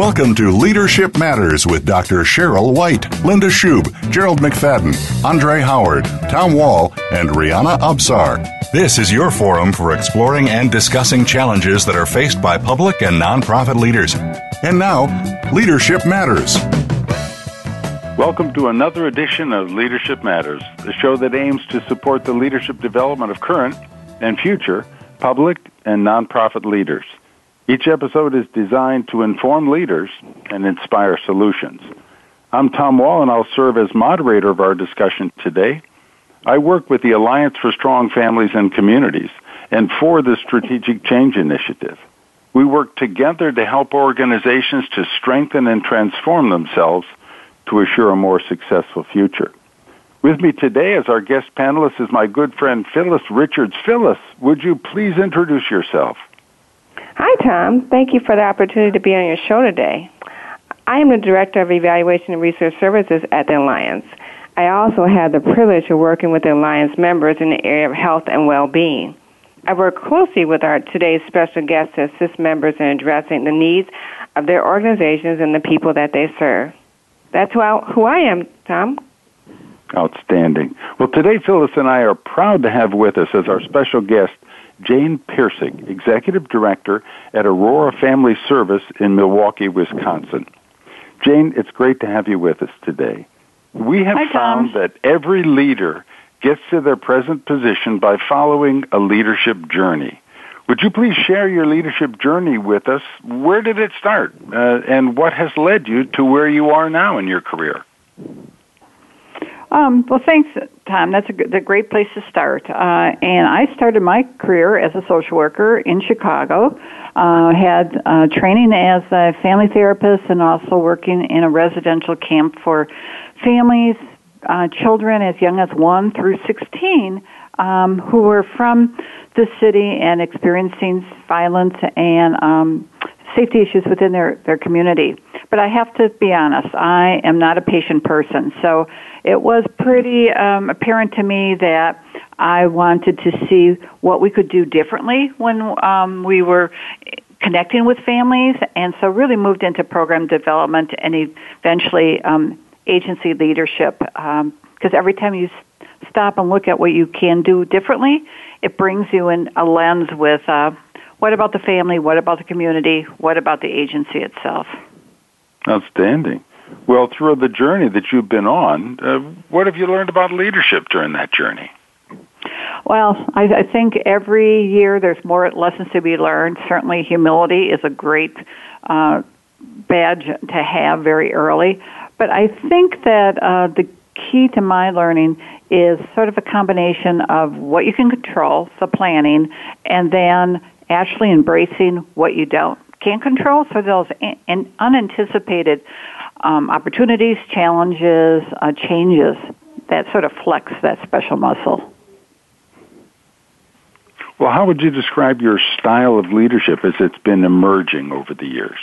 Welcome to Leadership Matters with Dr. Cheryl White, Linda Schub, Gerald McFadden, Andre Howard, Tom Wall, and Rihanna Absar. This is your forum for exploring and discussing challenges that are faced by public and nonprofit leaders. And now, Leadership Matters. Welcome to another edition of Leadership Matters, the show that aims to support the leadership development of current and future public and nonprofit leaders. Each episode is designed to inform leaders and inspire solutions. I'm Tom Wall, and I'll serve as moderator of our discussion today. I work with the Alliance for Strong Families and Communities and for the Strategic Change Initiative. We work together to help organizations to strengthen and transform themselves to assure a more successful future. With me today as our guest panelist is my good friend Phyllis Richards. Phyllis, would you please introduce yourself? Hi, Tom. Thank you for the opportunity to be on your show today. I am the Director of Evaluation and Research Services at the Alliance. I also have the privilege of working with the Alliance members in the area of health and well-being. I work closely with our today's special guests to assist members in addressing the needs of their organizations and the people that they serve. That's who I, who I am, Tom. Outstanding. Well, today Phyllis and I are proud to have with us as our special guest Jane Pirsig, Executive Director at Aurora Family Service in Milwaukee, Wisconsin. Jane, it's great to have you with us today. We have Hi, found that every leader gets to their present position by following a leadership journey. Would you please share your leadership journey with us? Where did it start, uh, and what has led you to where you are now in your career? Um, well, thanks, Tom. That's a, good, a great place to start. Uh, and I started my career as a social worker in Chicago. Uh, had uh, training as a family therapist and also working in a residential camp for families, uh, children as young as 1 through 16 um, who were from the city and experiencing violence and um, safety issues within their, their community. But I have to be honest, I am not a patient person. So it was pretty um, apparent to me that I wanted to see what we could do differently when um, we were connecting with families, and so really moved into program development and eventually um, agency leadership. Because um, every time you stop and look at what you can do differently, it brings you in a lens with uh, what about the family, what about the community, what about the agency itself. Outstanding. Well, through the journey that you've been on, uh, what have you learned about leadership during that journey? Well, I, I think every year there's more lessons to be learned. Certainly, humility is a great uh, badge to have very early. But I think that uh, the key to my learning is sort of a combination of what you can control, the planning, and then actually embracing what you don't can't control. So those in, unanticipated um, opportunities, challenges, uh, changes that sort of flex that special muscle. Well, how would you describe your style of leadership as it's been emerging over the years?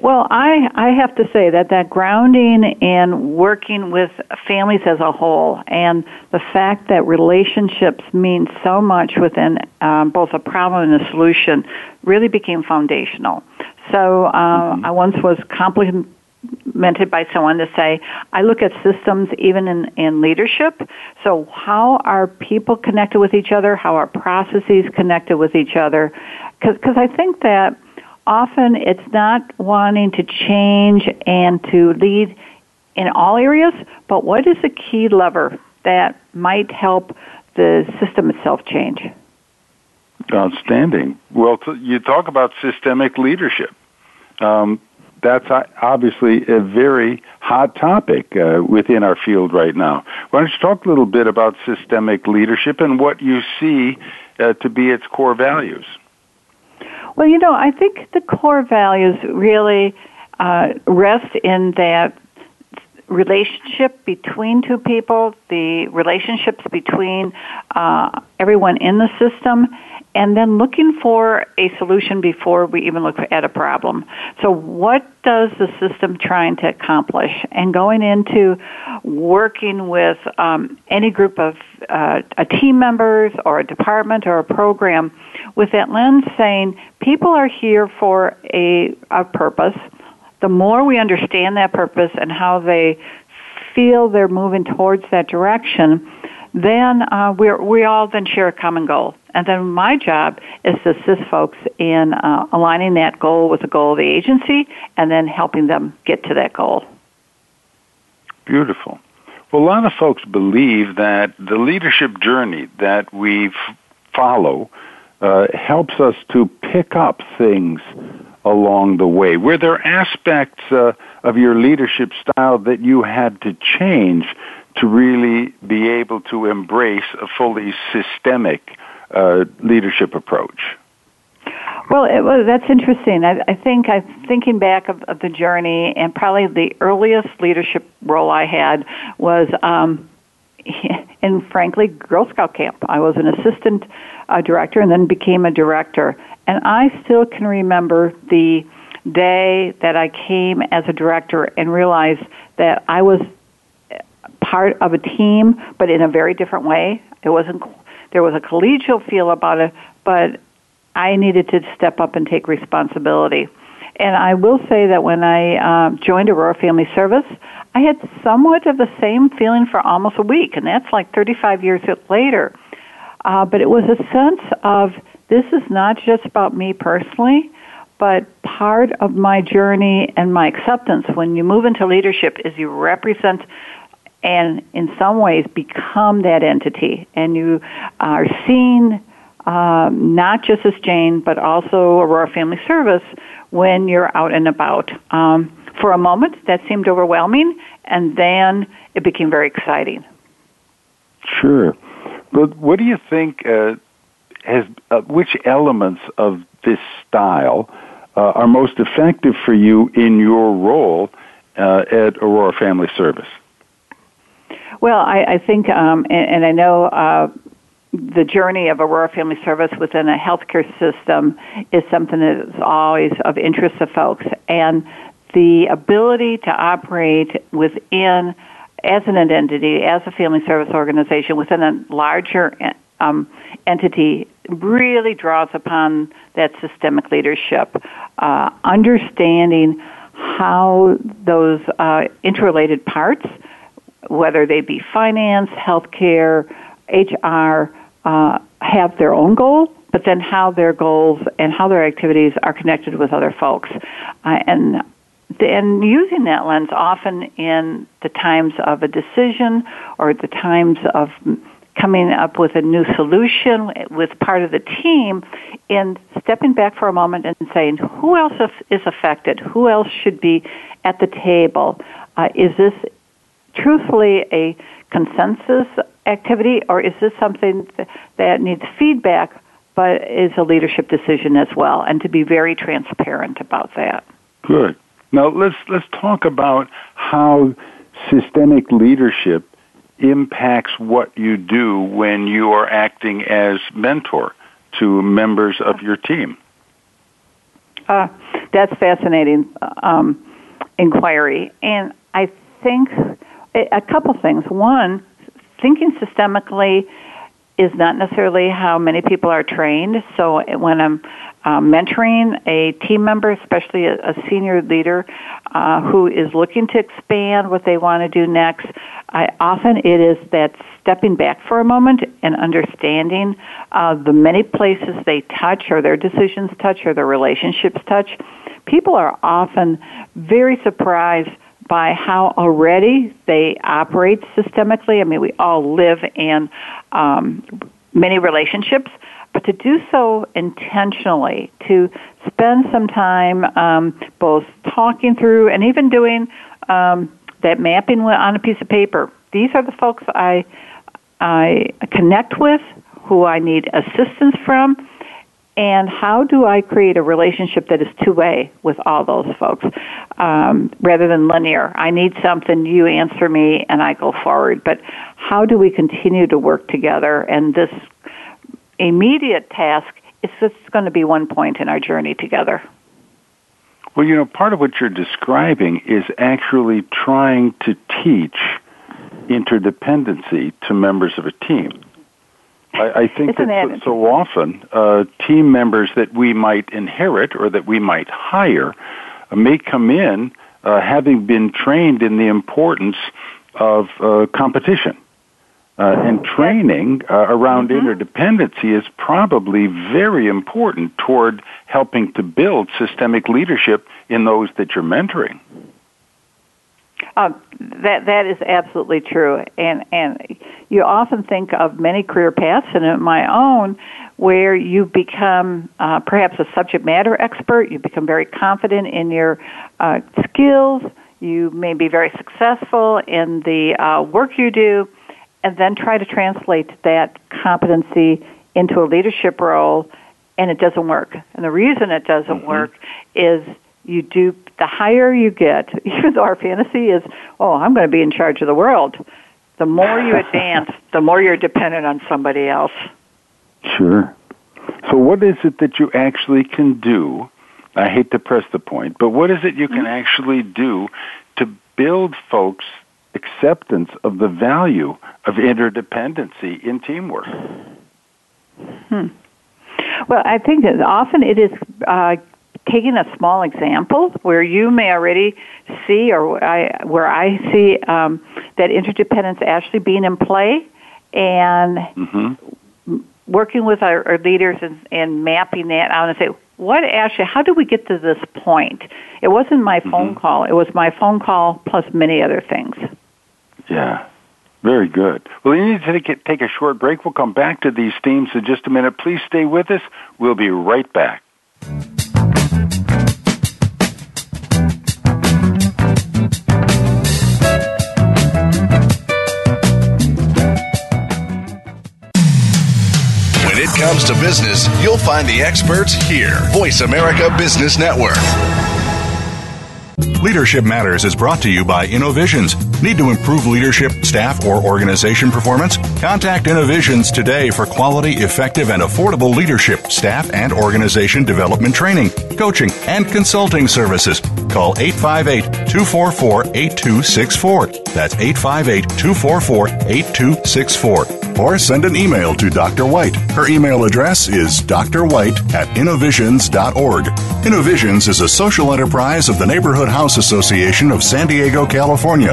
Well, I, I have to say that that grounding in working with families as a whole and the fact that relationships mean so much within um, both a problem and a solution really became foundational. So uh, mm-hmm. I once was complimented by someone to say, I look at systems even in, in leadership. So how are people connected with each other? How are processes connected with each other? Because I think that often it's not wanting to change and to lead in all areas, but what is the key lever that might help the system itself change? Outstanding. Well, you talk about systemic leadership. Um, that's obviously a very hot topic uh, within our field right now. Why don't you talk a little bit about systemic leadership and what you see uh, to be its core values? Well, you know, I think the core values really uh, rest in that relationship between two people, the relationships between uh, everyone in the system, and then looking for a solution before we even look at a problem. So, what does the system trying to accomplish? And going into working with um, any group of uh, a team members or a department or a program, with that lens saying people are here for a, a purpose. The more we understand that purpose and how they feel they're moving towards that direction, then uh, we we all then share a common goal. And then my job is to assist folks in uh, aligning that goal with the goal of the agency and then helping them get to that goal. Beautiful. Well, a lot of folks believe that the leadership journey that we follow uh, helps us to pick up things along the way. Were there aspects uh, of your leadership style that you had to change to really be able to embrace a fully systemic uh, leadership approach? Well, it that's interesting. I, I think I'm thinking back of, of the journey, and probably the earliest leadership role I had was um, in, frankly, Girl Scout camp. I was an assistant uh, director and then became a director. And I still can remember the day that I came as a director and realized that I was part of a team, but in a very different way. It wasn't. There was a collegial feel about it, but I needed to step up and take responsibility. And I will say that when I uh, joined Aurora Family Service, I had somewhat of the same feeling for almost a week, and that's like 35 years later. Uh, but it was a sense of this is not just about me personally, but part of my journey and my acceptance when you move into leadership is you represent and in some ways become that entity and you are seen um, not just as Jane but also Aurora Family Service when you're out and about. Um, for a moment that seemed overwhelming and then it became very exciting. Sure. But what do you think uh, has uh, which elements of this style uh, are most effective for you in your role uh, at Aurora Family Service? Well, I, I think, um, and, and, I know uh, the journey of Aurora Family Service within a healthcare system is something that is always of interest to folks, and the ability to operate within as an entity, as a family service organization within a larger um, entity really draws upon that systemic leadership, uh, understanding how those uh, interrelated parts, whether they be finance, healthcare, HR, uh, have their own goal, but then how their goals and how their activities are connected with other folks. Uh, and and using that lens often in the times of a decision or the times of coming up with a new solution with part of the team and stepping back for a moment and saying, who else is affected? Who else should be at the table? Uh, is this truthfully a consensus activity or is this something that needs feedback but is a leadership decision as well? And to be very transparent about that. Good. Now let's let's talk about how systemic leadership impacts what you do when you are acting as mentor to members of your team. Uh, that's fascinating um, inquiry, and I think a couple things. One, thinking systemically is not necessarily how many people are trained. So when I'm uh, mentoring a team member, especially a, a senior leader uh, who is looking to expand what they want to do next, I, often it is that stepping back for a moment and understanding uh, the many places they touch or their decisions touch or their relationships touch. People are often very surprised by how already they operate systemically. I mean, we all live in um, many relationships, but to do so intentionally, to spend some time um, both talking through and even doing um, that mapping on a piece of paper. These are the folks I I connect with, who I need assistance from, and how do I create a relationship that is two way with all those folks um, rather than linear? I need something, you answer me, and I go forward. But how do we continue to work together? And this immediate task is just going to be one point in our journey together. Well, you know, part of what you're describing is actually trying to teach interdependency to members of a team. I, I think that so often uh, team members that we might inherit or that we might hire uh, may come in uh, having been trained in the importance of uh, competition. Uh, and training uh, around mm-hmm. interdependency is probably very important toward helping to build systemic leadership in those that you're mentoring. Uh, that that is absolutely true, and and you often think of many career paths, and my own, where you become uh, perhaps a subject matter expert, you become very confident in your uh, skills, you may be very successful in the uh, work you do, and then try to translate that competency into a leadership role, and it doesn't work. And the reason it doesn't mm-hmm. work is you do the higher you get, even though our fantasy is, oh, I'm going to be in charge of the world. The more you advance, the more you're dependent on somebody else. Sure. So, what is it that you actually can do I hate to press the point, but what is it you can mm-hmm. actually do to build folks' acceptance of the value of interdependency in teamwork? Hmm. Well, I think that often it is uh, taking a small example where you may already see, or I, where I see um, that interdependence actually being in play, and mm-hmm. working with our, our leaders and, and mapping that out and say, what actually, how did we get to this point? It wasn't my mm-hmm. phone call. It was my phone call plus many other things. Yeah. Very good. Well, we need to take, take a short break. We'll come back to these themes in just a minute. Please stay with us. We'll be right back. Comes to business, you'll find the experts here. Voice America Business Network. Leadership Matters is brought to you by Innovisions. Need to improve leadership, staff, or organization performance? Contact Innovisions today for quality, effective, and affordable leadership, staff, and organization development training, coaching, and consulting services. Call 858 244 8264. That's 858 244 8264 or send an email to Dr. White. Her email address is drwhite at innovisions.org. Innovisions is a social enterprise of the Neighborhood House Association of San Diego, California.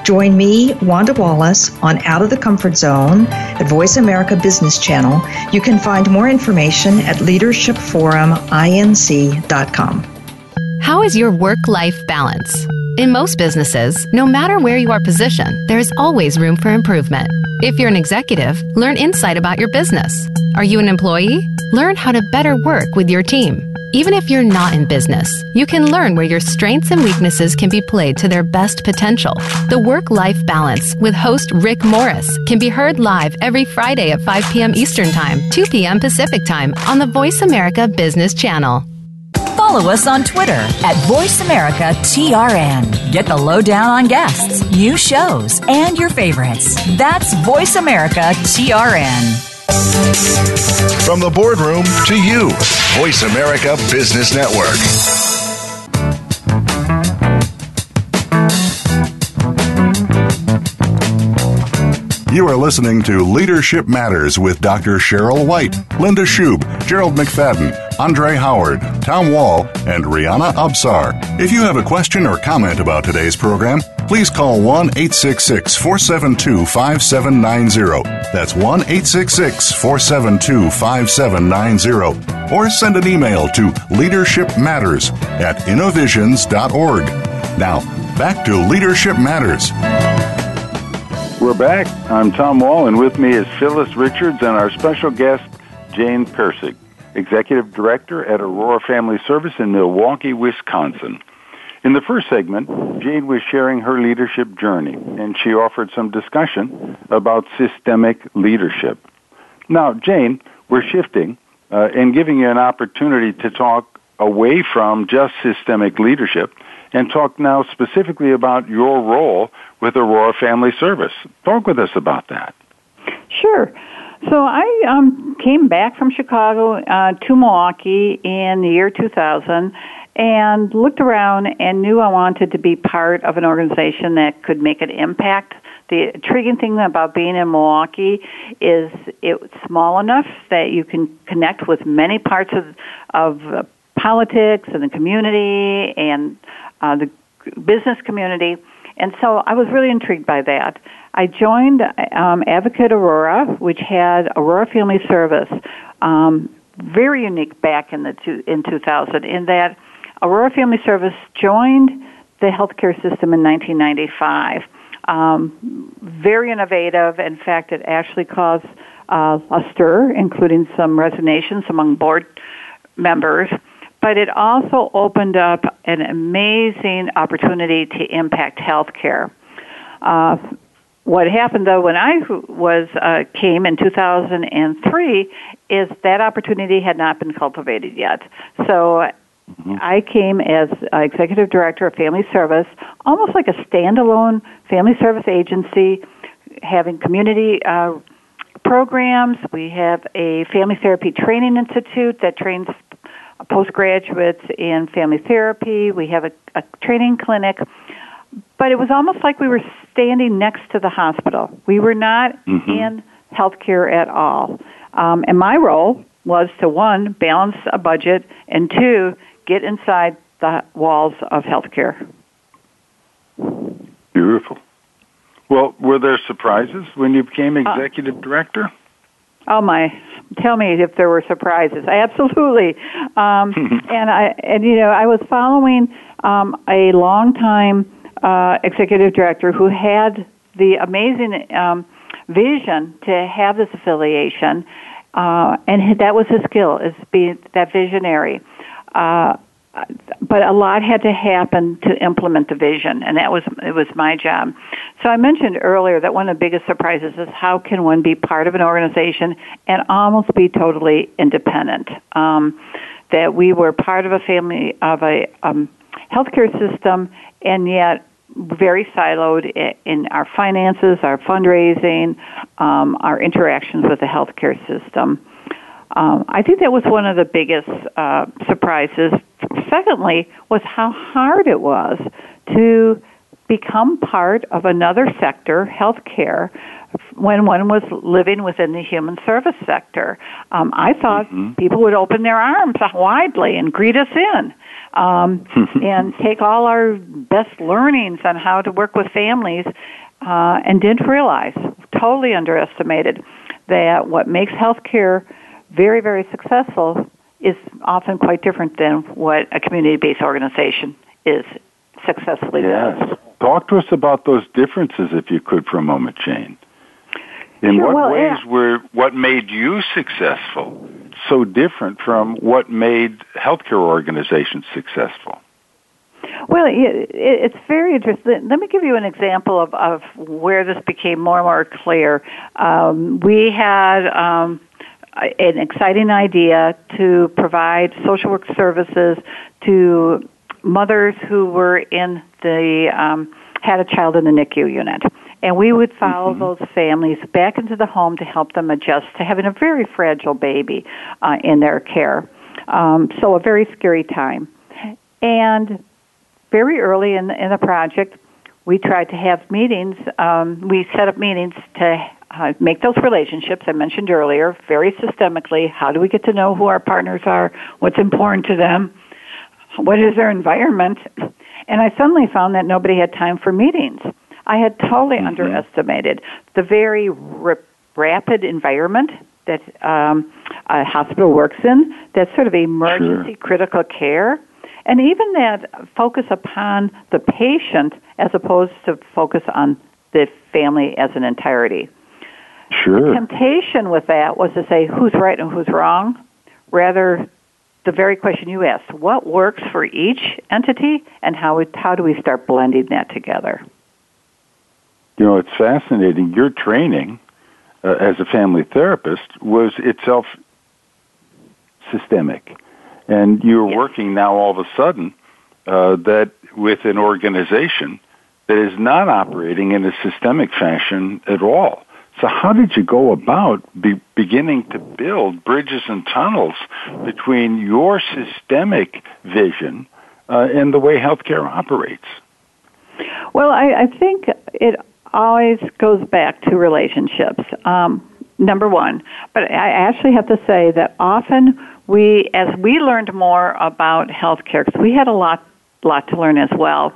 Join me, Wanda Wallace, on Out of the Comfort Zone at Voice America Business Channel. You can find more information at leadershipforuminc.com. How is your work life balance? In most businesses, no matter where you are positioned, there is always room for improvement. If you're an executive, learn insight about your business. Are you an employee? Learn how to better work with your team. Even if you're not in business, you can learn where your strengths and weaknesses can be played to their best potential. The Work Life Balance with host Rick Morris can be heard live every Friday at 5 p.m. Eastern Time, 2 p.m. Pacific Time on the Voice America Business Channel. Follow us on Twitter at VoiceAmericaTRN. Get the lowdown on guests, new shows, and your favorites. That's Voice America TRN. From the boardroom to you, Voice America Business Network. You are listening to Leadership Matters with Dr. Cheryl White, Linda Schub, Gerald McFadden, Andre Howard, Tom Wall, and Rihanna Absar. If you have a question or comment about today's program, please call 1 866 472 5790. That's 1 866 472 5790. Or send an email to Leadership Matters at innovisions.org. Now, back to Leadership Matters. We're back. I'm Tom Wall, and with me is Phyllis Richards and our special guest, Jane Pirsig, Executive Director at Aurora Family Service in Milwaukee, Wisconsin. In the first segment, Jane was sharing her leadership journey, and she offered some discussion about systemic leadership. Now, Jane, we're shifting uh, and giving you an opportunity to talk away from just systemic leadership and talk now specifically about your role with Aurora Family Service. Talk with us about that. Sure. So I um, came back from Chicago uh, to Milwaukee in the year 2000 and looked around and knew I wanted to be part of an organization that could make an impact. The intriguing thing about being in Milwaukee is it's small enough that you can connect with many parts of, of politics and the community and uh, the business community. And so I was really intrigued by that. I joined um, Advocate Aurora, which had Aurora Family Service, um, very unique back in the two, in 2000 in that Aurora Family Service joined the healthcare system in 1995. Um, very innovative. In fact, it actually caused uh, a stir, including some resignations among board members. But it also opened up an amazing opportunity to impact healthcare. Uh, what happened though when I was uh, came in 2003 is that opportunity had not been cultivated yet. So mm-hmm. I came as uh, executive director of family service, almost like a standalone family service agency, having community uh, programs. We have a family therapy training institute that trains postgraduates in family therapy. We have a, a training clinic but it was almost like we were standing next to the hospital. We were not mm-hmm. in healthcare at all. Um, and my role was to one, balance a budget, and two, get inside the walls of healthcare. Beautiful. Well, were there surprises when you became uh, executive uh, director? Oh my! Tell me if there were surprises. Absolutely. Um, and I and you know I was following um, a long time uh, executive director who had the amazing um, vision to have this affiliation, uh, and that was his skill, is being that visionary. Uh, but a lot had to happen to implement the vision, and that was it was my job. So I mentioned earlier that one of the biggest surprises is how can one be part of an organization and almost be totally independent. Um, that we were part of a family of a um, healthcare system, and yet very siloed in our finances, our fundraising, um, our interactions with the healthcare system. Um, I think that was one of the biggest uh, surprises. Secondly, was how hard it was to become part of another sector, healthcare, when one was living within the human service sector. Um, I thought mm-hmm. people would open their arms widely and greet us in um, and take all our best learnings on how to work with families, uh, and didn't realize, totally underestimated, that what makes healthcare very, very successful is often quite different than what a community-based organization is successfully yes. does. Talk to us about those differences, if you could, for a moment, Jane. In sure, what well, ways yeah. were what made you successful so different from what made healthcare organizations successful? Well, it's very interesting. Let me give you an example of, of where this became more and more clear. Um, we had um, an exciting idea to provide social work services to mothers who were in the um, had a child in the NICU unit and we would follow mm-hmm. those families back into the home to help them adjust to having a very fragile baby uh, in their care. Um, so a very scary time. And very early in the, in the project, we tried to have meetings. Um, we set up meetings to uh, make those relationships I mentioned earlier very systemically. How do we get to know who our partners are? What's important to them? What is their environment? And I suddenly found that nobody had time for meetings. I had totally mm-hmm. underestimated the very rapid environment that um, a hospital works in, that sort of emergency sure. critical care, and even that focus upon the patient as opposed to focus on the family as an entirety. Sure. The temptation with that was to say who's right and who's wrong, rather the very question you asked: What works for each entity, and how we, how do we start blending that together? You know, it's fascinating. Your training uh, as a family therapist was itself systemic, and you're yes. working now all of a sudden uh, that with an organization that is not operating in a systemic fashion at all. So how did you go about be beginning to build bridges and tunnels between your systemic vision uh, and the way healthcare operates? Well, I, I think it always goes back to relationships. Um, number one, but I actually have to say that often we, as we learned more about healthcare, because we had a lot, lot to learn as well.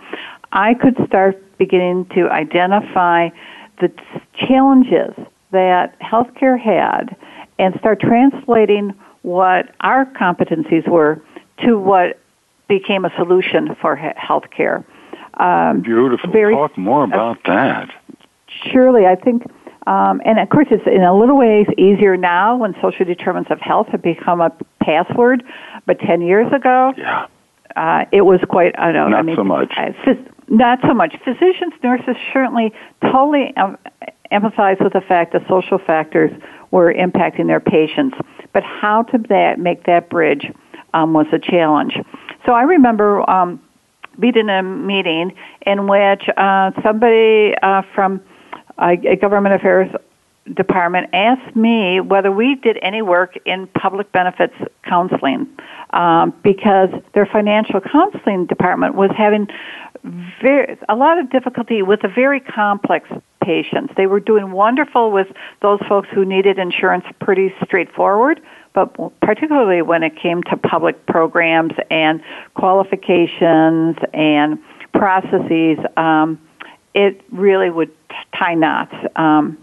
I could start beginning to identify the challenges that healthcare had and start translating what our competencies were to what became a solution for healthcare. Um, Beautiful. Very, Talk more about uh, that. Surely, I think, um, and of course, it's in a little ways easier now when social determinants of health have become a password. But ten years ago, yeah. Uh, it was quite. I don't know. Not I mean, so much. Uh, not so much. Physicians, nurses certainly totally empathize with the fact that social factors were impacting their patients, but how to that, make that bridge um, was a challenge. So I remember um, being in a meeting in which uh, somebody uh, from a government affairs department asked me whether we did any work in public benefits counseling um, because their financial counseling department was having very, a lot of difficulty with a very complex patients. They were doing wonderful with those folks who needed insurance pretty straightforward, but particularly when it came to public programs and qualifications and processes, um, it really would tie knots. Um,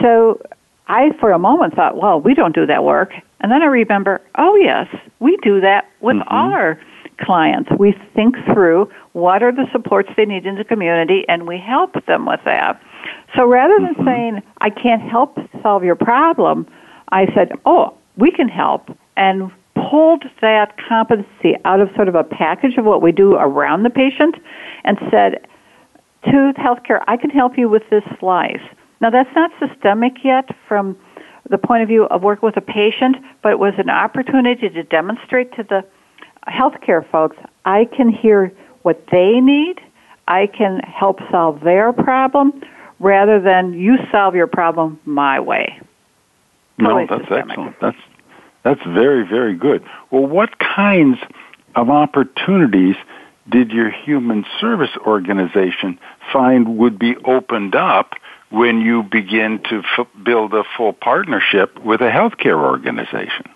so I, for a moment, thought, well, we don't do that work. And then I remember, oh, yes, we do that with mm-hmm. our clients. We think through what are the supports they need in the community and we help them with that. So rather than mm-hmm. saying, I can't help solve your problem, I said, oh, we can help and pulled that competency out of sort of a package of what we do around the patient and said to healthcare, I can help you with this slice. Now that's not systemic yet from the point of view of work with a patient, but it was an opportunity to demonstrate to the healthcare folks, I can hear what they need. I can help solve their problem rather than you solve your problem my way. Totally no, that's systemic. excellent. That's that's very very good. Well, what kinds of opportunities did your human service organization find would be opened up when you begin to f- build a full partnership with a healthcare organization?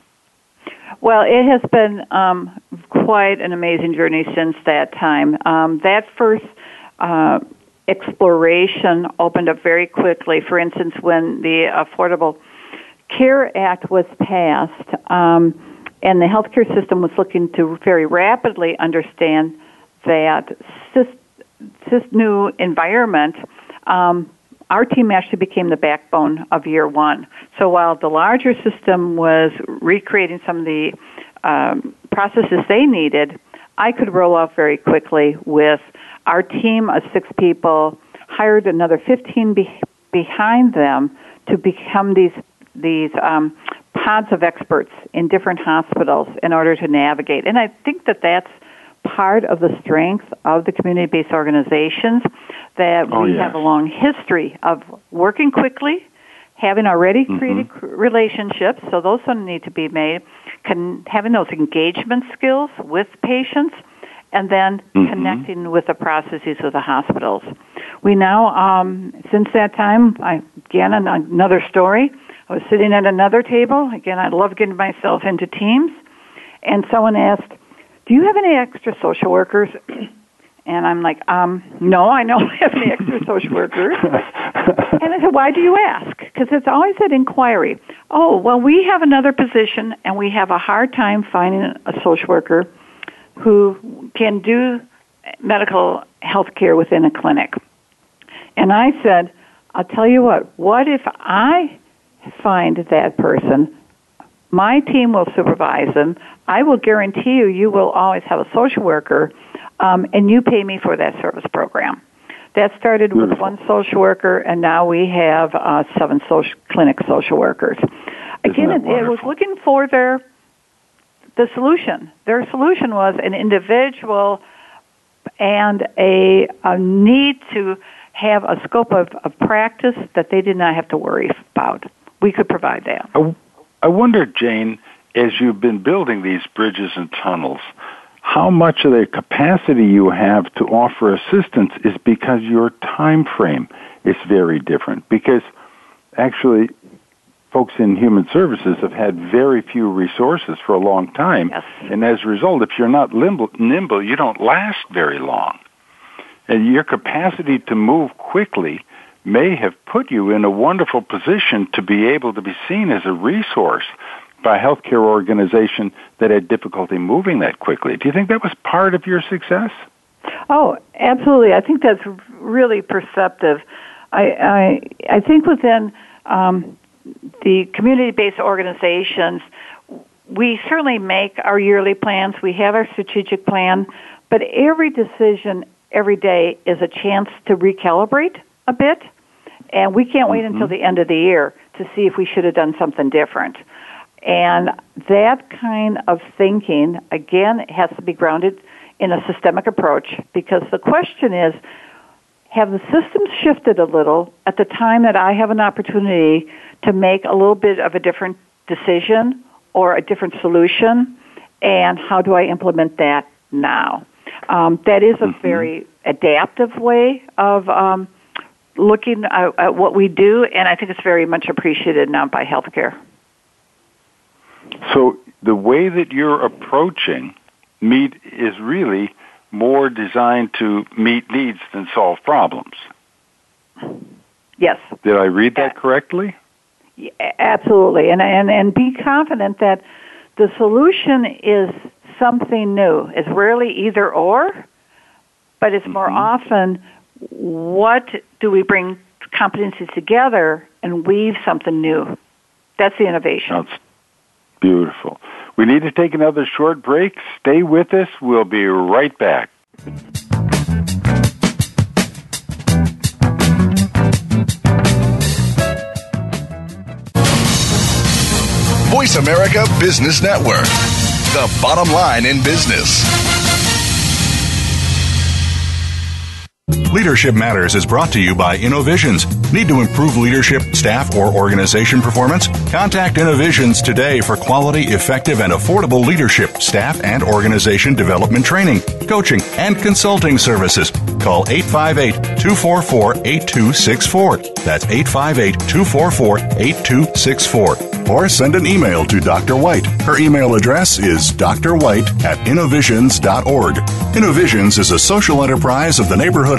Well, it has been um, quite an amazing journey since that time. Um, that first uh, exploration opened up very quickly. For instance, when the Affordable Care Act was passed, um, and the healthcare system was looking to very rapidly understand that this, new environment, um, our team actually became the backbone of year one. So while the larger system was recreating some of the um, processes they needed, I could roll off very quickly with our team of six people, hired another 15 be- behind them to become these these um, pods of experts in different hospitals in order to navigate. And I think that that's part of the strength of the community-based organizations that oh, we yes. have a long history of working quickly, having already mm-hmm. created relationships, so those don't need to be made, can, having those engagement skills with patients, and then mm-hmm. connecting with the processes of the hospitals. We now, um, since that time, I, again, another story. I was sitting at another table. Again, I love getting myself into teams. And someone asked, do you have any extra social workers? And I'm like, um, no, I don't have any extra social workers. and I said, why do you ask? Because it's always that inquiry. Oh, well, we have another position, and we have a hard time finding a social worker who can do medical health care within a clinic. And I said, I'll tell you what, what if I find that person my team will supervise them. I will guarantee you, you will always have a social worker, um, and you pay me for that service program. That started with one social worker, and now we have uh, seven social clinic social workers. Again, it, it was looking for their the solution. Their solution was an individual and a, a need to have a scope of, of practice that they did not have to worry about. We could provide that. I, I wonder, Jane, as you've been building these bridges and tunnels, how much of the capacity you have to offer assistance is because your time frame is very different. Because actually, folks in human services have had very few resources for a long time. Yes. And as a result, if you're not limble, nimble, you don't last very long. And your capacity to move quickly may have put you in a wonderful position to be able to be seen as a resource by a healthcare organization that had difficulty moving that quickly. Do you think that was part of your success? Oh, absolutely. I think that's really perceptive. I I, I think within um, the community-based organizations, we certainly make our yearly plans. We have our strategic plan, but every decision every day is a chance to recalibrate a bit, and we can't wait mm-hmm. until the end of the year to see if we should have done something different. And that kind of thinking, again, has to be grounded in a systemic approach because the question is, have the systems shifted a little at the time that I have an opportunity to make a little bit of a different decision or a different solution? And how do I implement that now? Um, that is a mm-hmm. very adaptive way of um, looking at, at what we do, and I think it's very much appreciated now by healthcare. So the way that you're approaching meet is really more designed to meet needs than solve problems. Yes. Did I read that correctly? Absolutely, and and and be confident that the solution is something new. It's rarely either or, but it's more mm-hmm. often what do we bring competencies together and weave something new. That's the innovation. That's beautiful. We need to take another short break. Stay with us. We'll be right back. Voice America Business Network, the bottom line in business. Leadership Matters is brought to you by Innovisions. Need to improve leadership, staff, or organization performance? Contact Innovisions today for quality, effective, and affordable leadership, staff, and organization development training, coaching, and consulting services. Call 858 244 8264. That's 858 244 8264 or send an email to Dr. White. Her email address is drwhite at innovisions.org. Innovisions is a social enterprise of the Neighborhood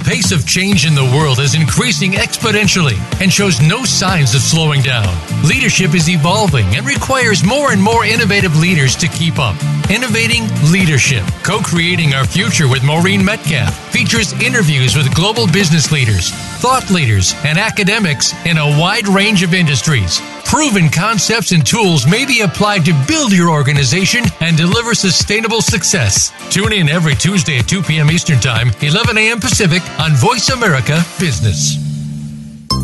The pace of change in the world is increasing exponentially and shows no signs of slowing down. Leadership is evolving and requires more and more innovative leaders to keep up. Innovating Leadership, co creating our future with Maureen Metcalf, features interviews with global business leaders, thought leaders, and academics in a wide range of industries. Proven concepts and tools may be applied to build your organization and deliver sustainable success. Tune in every Tuesday at 2 p.m. Eastern Time, 11 a.m. Pacific on Voice America Business.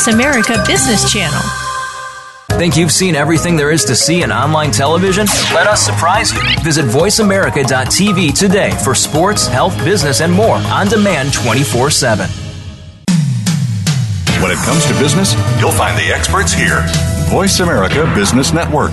Voice America Business Channel. Think you've seen everything there is to see in online television? Let us surprise you. Visit VoiceAmerica.tv today for sports, health, business, and more on demand 24 7. When it comes to business, you'll find the experts here. Voice America Business Network.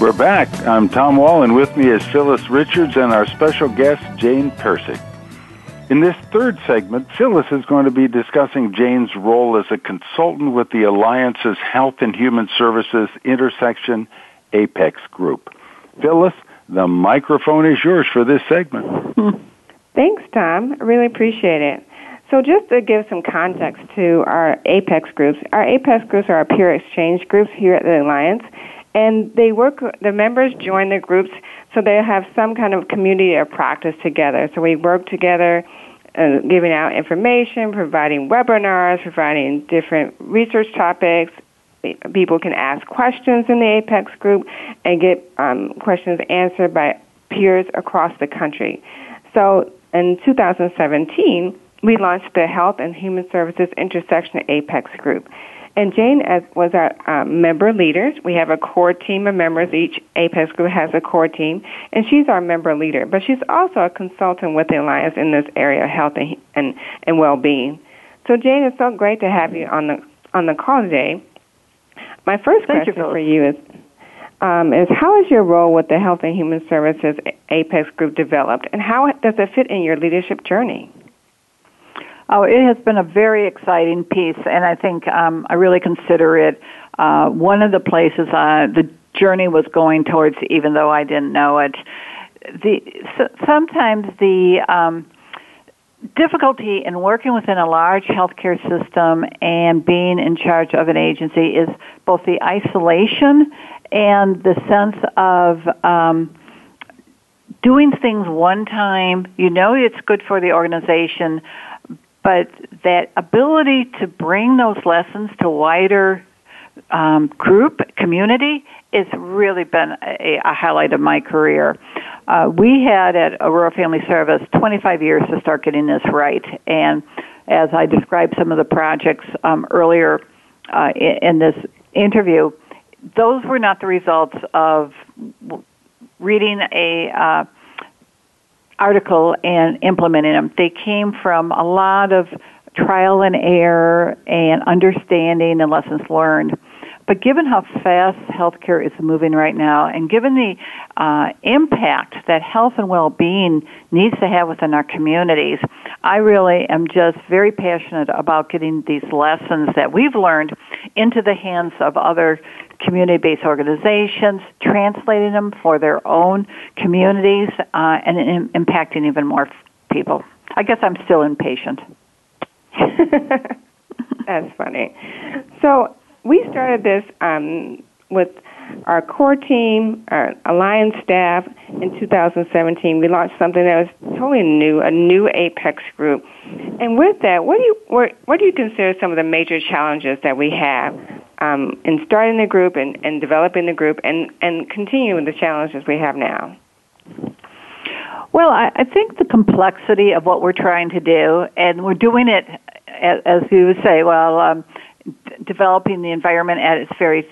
We're back. I'm Tom Wall, and with me is Phyllis Richards and our special guest, Jane Pirsig. In this third segment, Phyllis is going to be discussing Jane's role as a consultant with the Alliance's Health and Human Services Intersection Apex Group. Phyllis, the microphone is yours for this segment. Thanks, Tom. I really appreciate it. So, just to give some context to our APEX groups, our APEX groups are our peer exchange groups here at the Alliance, and they work the members join the groups so they have some kind of community of practice together. So we work together uh, giving out information providing webinars providing different research topics. People can ask questions in the apex group and get um, questions answered by peers across the country. So in 2017 we launched the health and human services intersection apex group and Jane as, was our um, member leader. We have a core team of members. Each APEX group has a core team, and she's our member leader. But she's also a consultant with the Alliance in this area of health and, and, and well-being. So, Jane, it's so great to have you on the on the call today. My first Thank question you, for you is um, is how is your role with the Health and Human Services APEX group developed, and how does it fit in your leadership journey? Oh, it has been a very exciting piece, and I think um, I really consider it uh, one of the places uh, the journey was going towards, even though I didn't know it. The so, sometimes the um, difficulty in working within a large healthcare system and being in charge of an agency is both the isolation and the sense of um, doing things one time. You know it's good for the organization, but that ability to bring those lessons to wider um, group community has really been a, a highlight of my career. Uh, we had at Aurora Family Service 25 years to start getting this right, and as I described some of the projects um, earlier uh, in, in this interview, those were not the results of reading a uh, article and implementing them. They came from a lot of trial and error and understanding and lessons learned. But given how fast healthcare is moving right now, and given the uh, impact that health and well-being needs to have within our communities, I really am just very passionate about getting these lessons that we've learned into the hands of other community-based organizations, translating them for their own communities, uh, and in, impacting even more people. I guess I'm still impatient. That's funny. So we started this um, with our core team, our alliance staff in 2017. We launched something that was totally new, a new Apex group. And with that, what do you what, what do you consider some of the major challenges that we have um, in starting the group and, and developing the group and, and continuing the challenges we have now? Well, I, I think the complexity of what we're trying to do, and we're doing it, as, as you would say, well, um, d- developing the environment at its very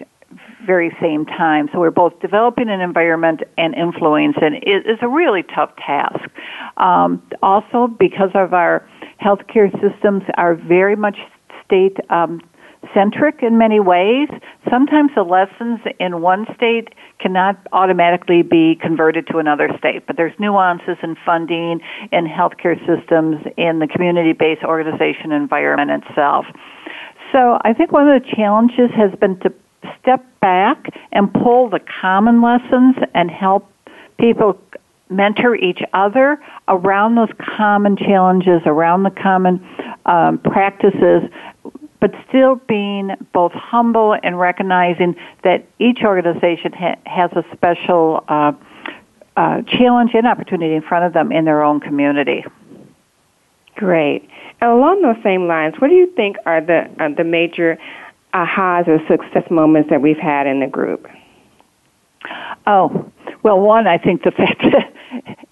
very same time. So we're both developing an environment and influencing. It is a really tough task. Um, also, because of our healthcare systems are very much state um, centric in many ways. Sometimes the lessons in one state cannot automatically be converted to another state, but there's nuances in funding, in healthcare systems, in the community-based organization environment itself. So I think one of the challenges has been to step back and pull the common lessons and help people mentor each other around those common challenges, around the common um, practices, but still being both humble and recognizing that each organization ha- has a special uh, uh, challenge and opportunity in front of them in their own community. Great. And along those same lines, what do you think are the uh, the major ahas or success moments that we've had in the group? Oh, Well, one, I think the fact that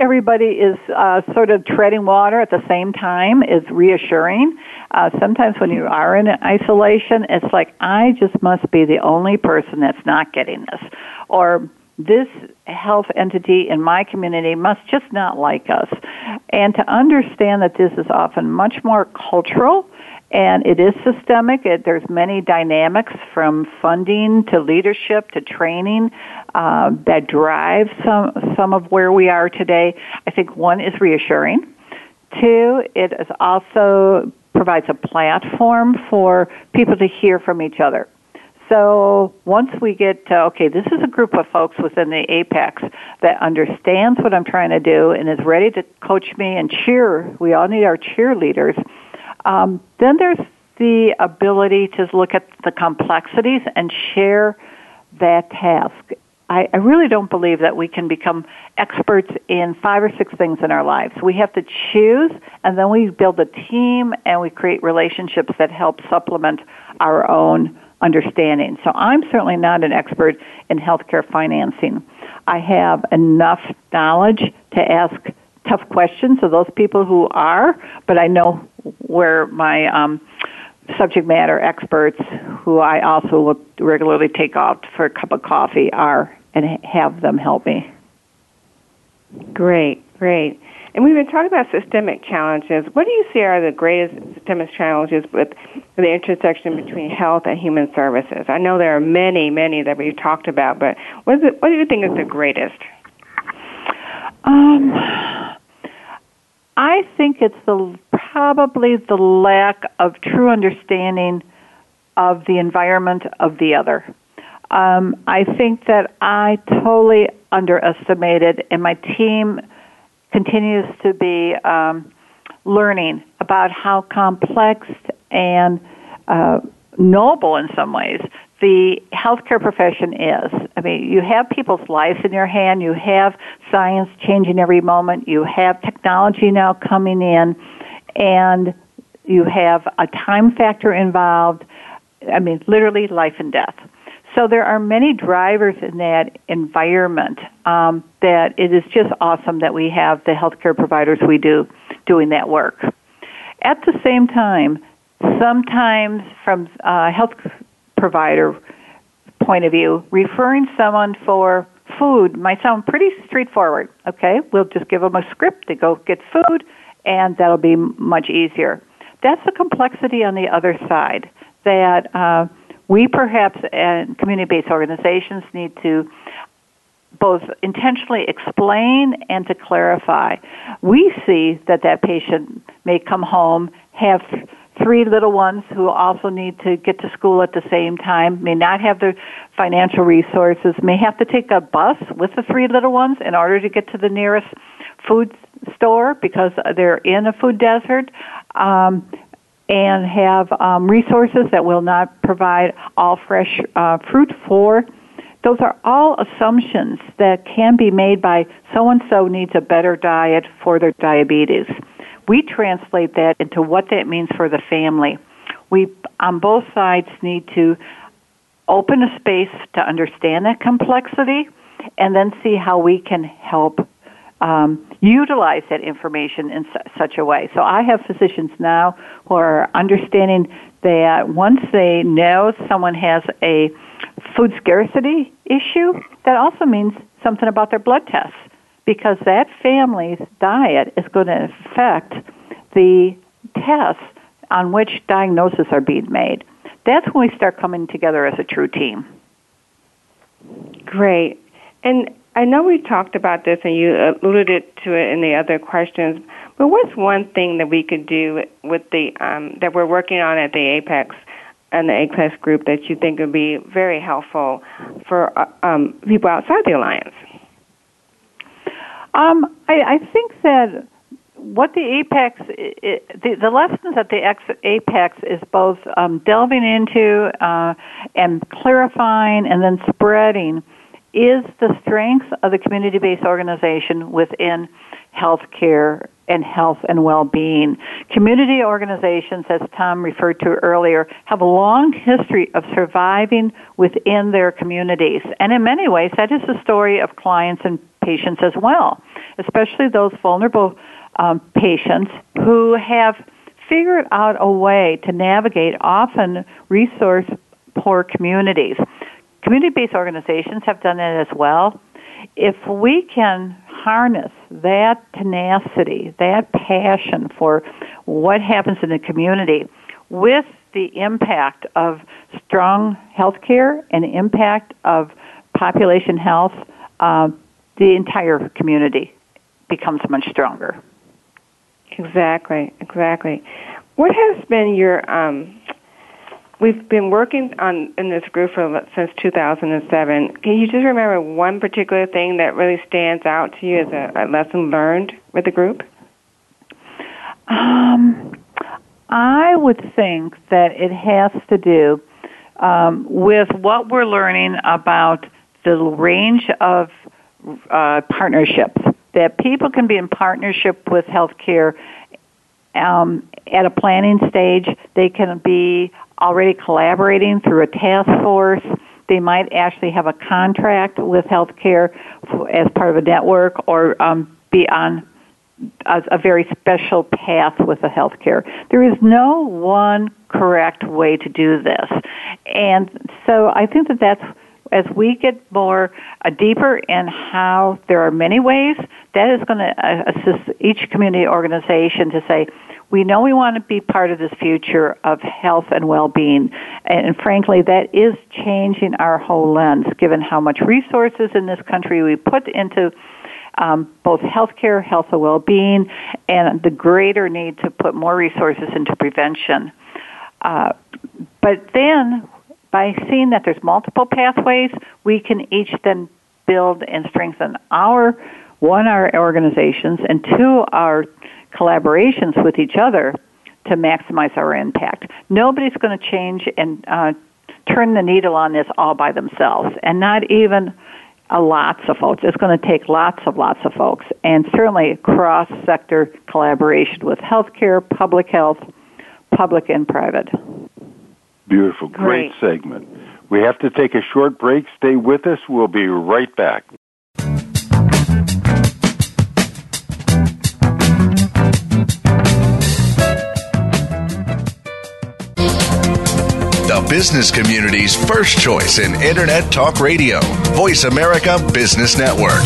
everybody is uh, sort of treading water at the same time is reassuring. Uh, sometimes when you are in isolation, it's like, I just must be the only person that's not getting this. Or this health entity in my community must just not like us. And to understand that this is often much more cultural and it is systemic. It, there's many dynamics from funding to leadership to training uh, that drive some some of where we are today. I think one is reassuring. Two, it is also provides a platform for people to hear from each other. So once we get to, okay, this is a group of folks within the Apex that understands what I'm trying to do and is ready to coach me and cheer. We all need our cheerleaders um, then there's the ability to look at the complexities and share that task. I, I really don't believe that we can become experts in five or six things in our lives. We have to choose, and then we build a team and we create relationships that help supplement our own understanding. So I'm certainly not an expert in healthcare financing. I have enough knowledge to ask tough questions of those people who are, but I know where my um, subject matter experts, who I also regularly take out for a cup of coffee, are and have them help me. Great, great. And we've been talking about systemic challenges. What do you see are the greatest systemic challenges with the intersection between health and human services? I know there are many, many that we've talked about, but what, is it, what do you think is the greatest? Um, I think it's the probably the lack of true understanding of the environment of the other. Um, I think that I totally underestimated, and my team continues to be um, learning about how complex and uh, noble in some ways the healthcare profession is. I mean, you have people's lives in your hand, you have science changing every moment, you have technology now coming in, and you have a time factor involved. I mean, literally life and death. So there are many drivers in that environment um, that it is just awesome that we have the healthcare providers we do doing that work. At the same time, sometimes from a health provider point of view, referring someone for food might sound pretty straightforward. Okay, we'll just give them a script to go get food, and that'll be much easier. That's the complexity on the other side that uh, we perhaps and community-based organizations need to both intentionally explain and to clarify. We see that that patient may come home, have three little ones who also need to get to school at the same time, may not have the financial resources, may have to take a bus with the three little ones in order to get to the nearest food store because they're in a food desert. Um, and have um, resources that will not provide all fresh uh, fruit for. Those are all assumptions that can be made by so and so needs a better diet for their diabetes. We translate that into what that means for the family. We, on both sides, need to open a space to understand that complexity and then see how we can help um, utilize that information in su- such a way. So I have physicians now who are understanding that once they know someone has a food scarcity issue, that also means something about their blood tests because that family's diet is going to affect the tests on which diagnoses are being made. That's when we start coming together as a true team. Great. And I know we talked about this and you alluded to it in the other questions, but what's one thing that we could do with the um, that we're working on at the Apex and the Apex group that you think would be very helpful for uh, um, people outside the alliance? Um, I, I think that what the apex, it, the, the lessons at the apex is both um, delving into uh, and clarifying and then spreading is the strength of the community-based organization within healthcare and health and well-being. Community organizations, as Tom referred to earlier, have a long history of surviving within their communities. And in many ways, that is the story of clients and patients as well, especially those vulnerable um, patients who have figured out a way to navigate often resource poor communities. Community-based organizations have done it as well. If we can harness that tenacity, that passion for what happens in the community with the impact of strong health care and the impact of population health, uh, the entire community becomes much stronger. Exactly, exactly. What has been your um, We've been working on in this group for since 2007. Can you just remember one particular thing that really stands out to you as a, a lesson learned with the group? Um, I would think that it has to do um, with what we're learning about the range of uh, partnerships. That people can be in partnership with healthcare um, at a planning stage. They can be already collaborating through a task force. They might actually have a contract with healthcare as part of a network or um, be on a, a very special path with the healthcare. There is no one correct way to do this. And so I think that that's as we get more uh, deeper in how there are many ways, that is going to uh, assist each community organization to say, we know we want to be part of this future of health and well-being. And frankly, that is changing our whole lens, given how much resources in this country we put into um, both healthcare, health and well-being, and the greater need to put more resources into prevention. Uh, but then, by seeing that there's multiple pathways, we can each then build and strengthen our one our organizations and two our collaborations with each other to maximize our impact. Nobody's going to change and uh, turn the needle on this all by themselves, and not even a lots of folks. It's going to take lots of lots of folks, and certainly cross sector collaboration with healthcare, public health, public and private. Beautiful, great, great segment. We have to take a short break. Stay with us. We'll be right back. Business community's first choice in Internet Talk Radio. Voice America Business Network.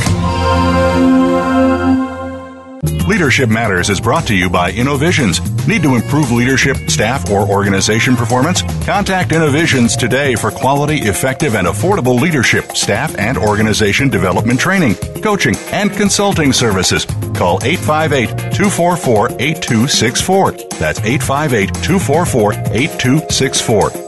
Leadership Matters is brought to you by Innovisions. Need to improve leadership, staff, or organization performance? Contact Innovisions today for quality, effective, and affordable leadership, staff, and organization development training, coaching, and consulting services. Call 858 244 8264. That's 858 244 8264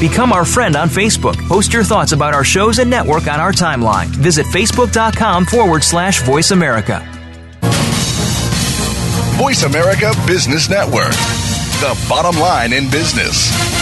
Become our friend on Facebook. Post your thoughts about our shows and network on our timeline. Visit facebook.com forward slash voice America. Voice America Business Network, the bottom line in business.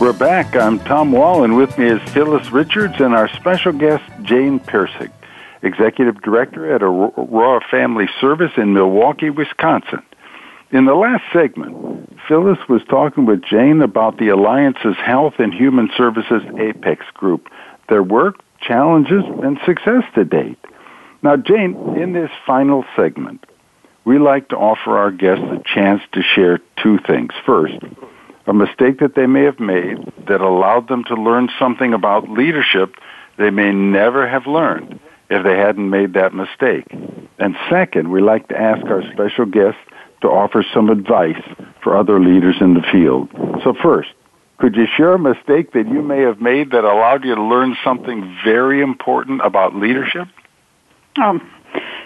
We're back. I'm Tom Wall, and with me is Phyllis Richards and our special guest, Jane Pirsig, Executive Director at Aurora Family Service in Milwaukee, Wisconsin. In the last segment, Phyllis was talking with Jane about the Alliance's Health and Human Services Apex Group, their work, challenges, and success to date. Now, Jane, in this final segment, we like to offer our guests a chance to share two things. First, a mistake that they may have made that allowed them to learn something about leadership they may never have learned if they hadn't made that mistake. And second, we like to ask our special guests to offer some advice for other leaders in the field. So first, could you share a mistake that you may have made that allowed you to learn something very important about leadership? Um,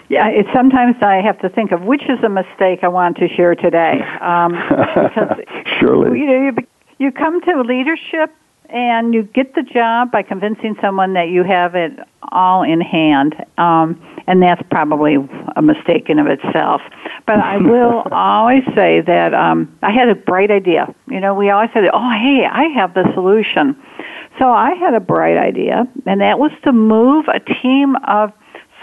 yeah, it, sometimes I have to think of which is a mistake I want to share today. Um, because Surely. You, know, you, you come to leadership and you get the job by convincing someone that you have it all in hand. Um, and that's probably a mistake in of itself. But I will always say that um, I had a bright idea. You know, we always say, "Oh, hey, I have the solution." So I had a bright idea, and that was to move a team of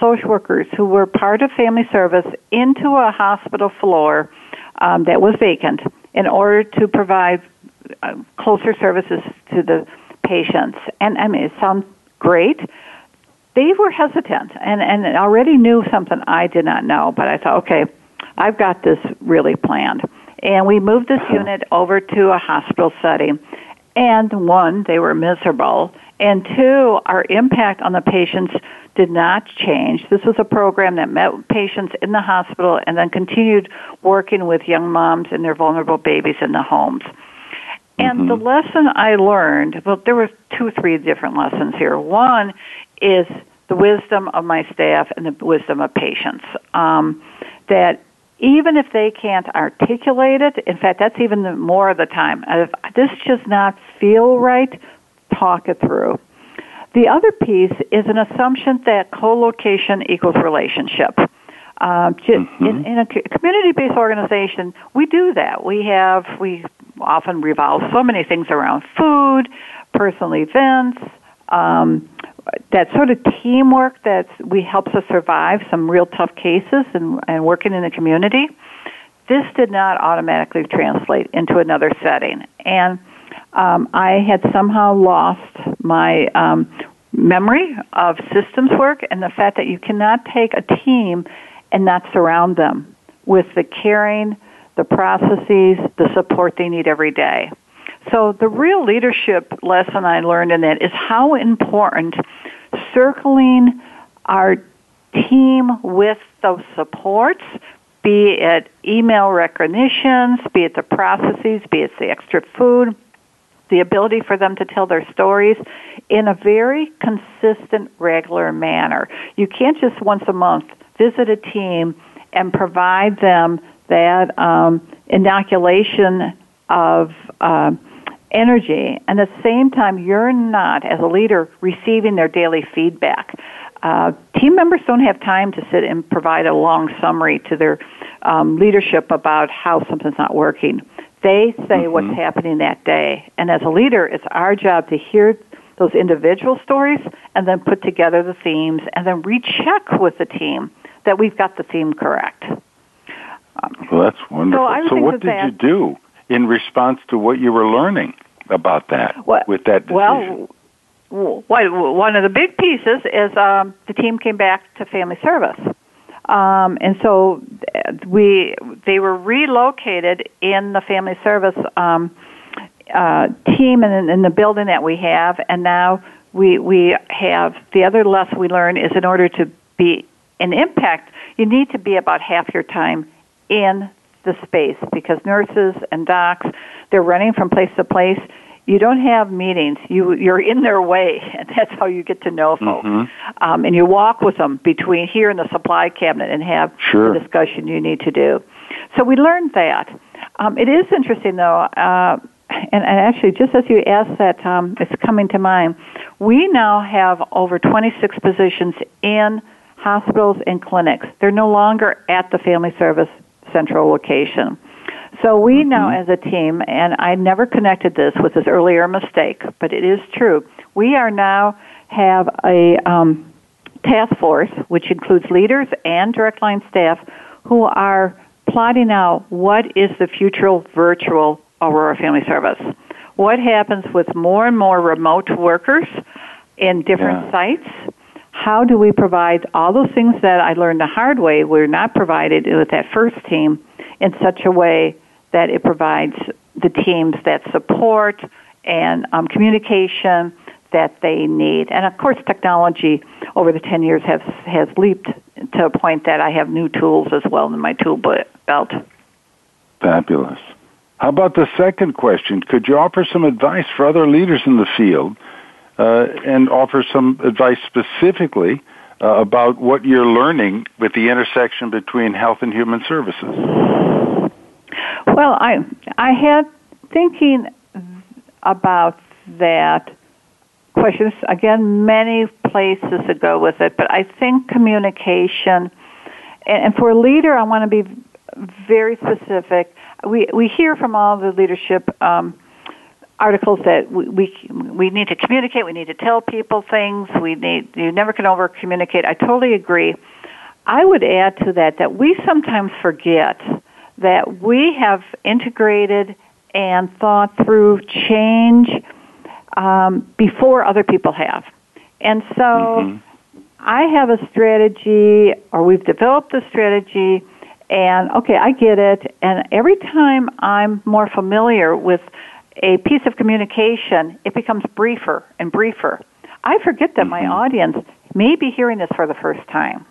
social workers who were part of family service into a hospital floor um, that was vacant in order to provide uh, closer services to the patients. And I mean, it sounds great. They were hesitant and, and already knew something I did not know, but I thought, okay, I've got this really planned. And we moved this unit over to a hospital setting. And one, they were miserable. And two, our impact on the patients did not change. This was a program that met patients in the hospital and then continued working with young moms and their vulnerable babies in the homes. And mm-hmm. the lesson I learned, well, there were two, three different lessons here. One is the wisdom of my staff and the wisdom of patients. Um, that even if they can't articulate it, in fact, that's even the, more of the time. If this does not feel right, talk it through. The other piece is an assumption that co-location equals relationship. Uh, mm-hmm. in, in, a community-based organization, we do that. We have we often revolve so many things around food, personal events, um, that sort of teamwork that we helps us survive some real tough cases and, and working in the community. This did not automatically translate into another setting, and um, I had somehow lost my um, memory of systems work and the fact that you cannot take a team and not surround them with the caring, the processes, the support they need every day. So the real leadership lesson I learned in that is how important circling our team with those supports, be it email recognitions, be it the processes, be it the extra food, the ability for them to tell their stories in a very consistent, regular manner. You can't just once a month visit a team and provide them that um, inoculation of uh, energy, and at the same time, you're not, as a leader, receiving their daily feedback. Uh, team members don't have time to sit and provide a long summary to their um, leadership about how something's not working. They say mm-hmm. what's happening that day. And as a leader, it's our job to hear those individual stories and then put together the themes and then recheck with the team that we've got the theme correct. Um, well, that's wonderful. So, so what did that, you do in response to what you were learning about that what, with that decision? Well, one of the big pieces is um, the team came back to family service. Um, and so we they were relocated in the family service um, uh, team in, in the building that we have, and now we we have the other lesson we learn is in order to be an impact, you need to be about half your time in the space because nurses and docs they're running from place to place. You don't have meetings. You you're in their way, and that's how you get to know folks. Mm-hmm. Um, and you walk with them between here and the supply cabinet and have Sure. the discussion you need to do. So we learned that. Um, it is interesting though, uh, and, and actually, just as you asked that, Tom, it's coming to mind. We now have over 26 positions in hospitals and clinics. They're no longer at the Family Service Central location. So we now, as a team, and I never connected this with this earlier mistake, but it is true. We are now have a um, task force, which includes leaders and direct line staff, who are plotting out what is the future virtual Aurora Family Service. What happens with more and more remote workers in different Yeah. sites? How do we provide all those things that I learned the hard way were not provided with that first team in such a way that it provides the teams that support and um, communication that they need. And of course, technology over the 10 years has, has leaped to a point that I have new tools as well in my tool belt. Fabulous. How about the second question? Could you offer some advice for other leaders in the field uh, and offer some advice specifically uh, about what you're learning with the intersection between health and human services? Well, I I had thinking about that question again many places to go with it, but I think communication and, and for a leader, I want to be very specific. We we hear from all the leadership um, articles that we, we we need to communicate. We need to tell people things. We need you never can over communicate. I totally agree. I would add to that that we sometimes forget that we have integrated and thought through change um, before other people have, and so. Mm-hmm. I have a strategy, or we've developed a strategy, and okay, I get it. And every time I'm more familiar with a piece of communication, it becomes briefer and briefer. I forget that my audience may be hearing this for the first time.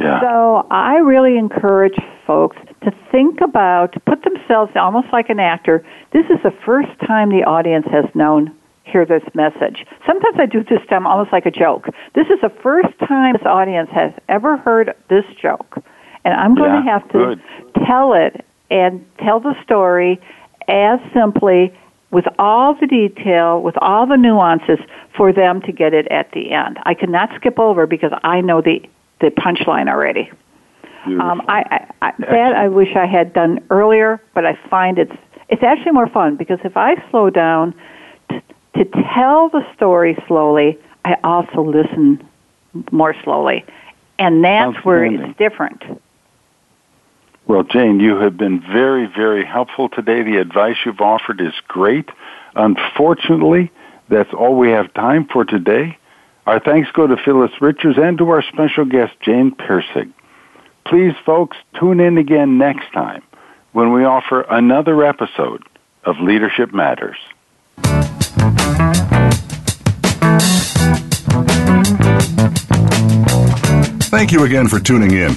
Yeah. So I really encourage folks to think about, to put themselves almost like an actor. This is the first time the audience has known hear this message. Sometimes I do this time almost like a joke. This is the first time this audience has ever heard this joke. And I'm going Yeah, to have to good. tell it and tell the story as simply with all the detail, with all the nuances for them to get it at the end. I cannot skip over because I know the the punchline already. Um, I, I, I, that I wish I had done earlier, but I find it's it's actually more fun because if I slow down t- to tell the story slowly, I also listen more slowly, and that's where it's different. Well, Jane, you have been very, very helpful today. The advice you've offered is great. Unfortunately, that's all we have time for today. Our thanks go to Phyllis Richards and to our special guest, Jane Pirsig. Please, folks, tune in again next time when we offer another episode of Leadership Matters. Thank you again for tuning in.